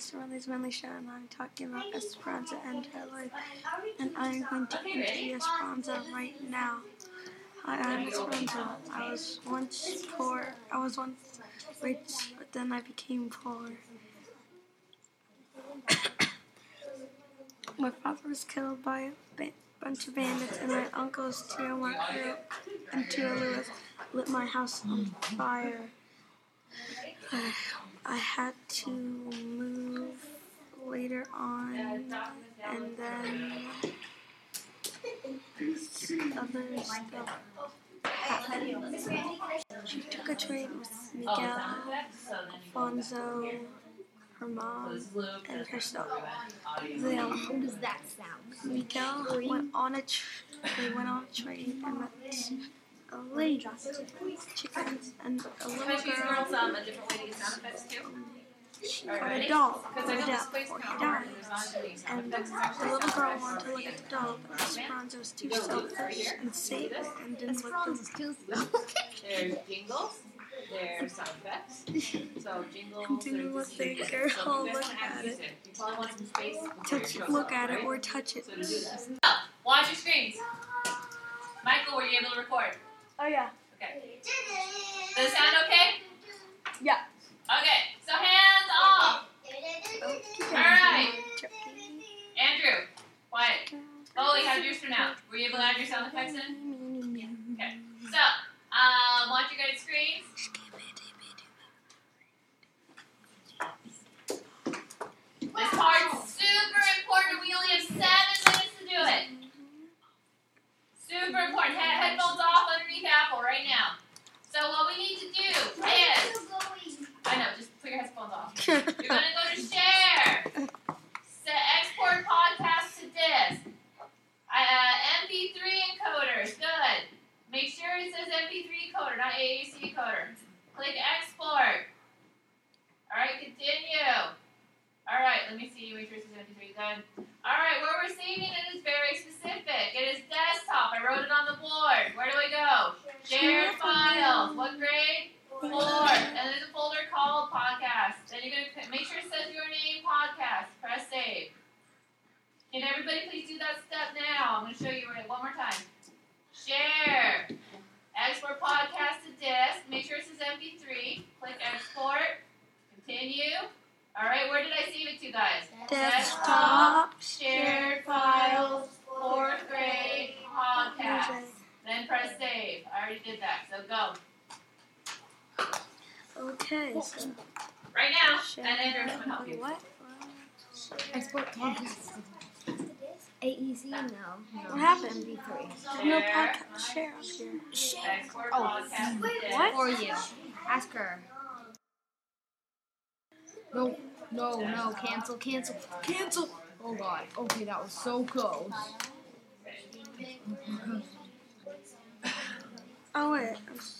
Mr. Riley's Manly Show, and I'm talking about Esperanza and her life. And I'm going to interview Esperanza right now. Hi, I'm Esperanza. I was once poor. I was once rich, but then I became poor. my father was killed by a bunch of bandits, and my uncles Tio Marco and Tio Lewis lit my house on fire. I, had to move later on, and then other stuff happened. She took a train with Miguel, Alfonso, her mom, and herself. They, um, How does that sound? Miguel went on a tr- they went on a train and met a lady, chickens, and a little Can I choose girl. girls um, a different way to use sound effects too? She got a dog Because or I know death this he died. there's not any sound And the little girl wanted to look at the dog, but Esperanza was too selfish and saved it and didn't let them. Esperanza's too There's jingles, there's sound effects. So jingles, Continue there's with the girl, So if you guys look wanna add at music, You probably want some space before your Touch, look at it or touch it. So to do this. Watch your screens. Michael, were you able to record? Oh yeah. Okay. Does it sound okay? Yeah. Okay, so hands off. Alright. Andrew, quiet. Chloe, how'd yours turn out? Were you able to add your sound effects in? Yeah. Okay. So, um, watch your guys' screens. This part's super important. We only have seven minutes to do it. Super important. Head headphones off underneath Apple right now. So what we need to do is, I know, just put your headphones off. You're gonna go to share. Set export podcast to disk. Uh, MP3 encoders. Good. Make sure it says MP3 encoder, AAC encoder. Click export. All right, continue. All right, let me see. Make sure it says MP3. Good. All right, where we're saving it is very specific. It is desktop. I wrote it on the board. Where do I go? Shared files. What grade? Four. And there's a folder called podcast. Then you're gonna make sure it says your name, podcast. Press save. Can everybody please do that step now? I'm gonna show you it one more time. Share. Export podcast to disk. Make sure it says MP3. Click export. Continue. All right, where did I save it to, guys? Desktop. Shared files. Fourth grade podcast. Then press save. I already did that, so go. Okay. So Right now. share. And Andrew's gonna help you. What? Export podcast. AEC? No. no. What happened? MP3. There's no podcast share up here. Export Oh. What? For you. Ask her. No, no, no. Cancel, cancel, cancel. Oh god. Okay, that was so close. Oh wait, I'm s- recording.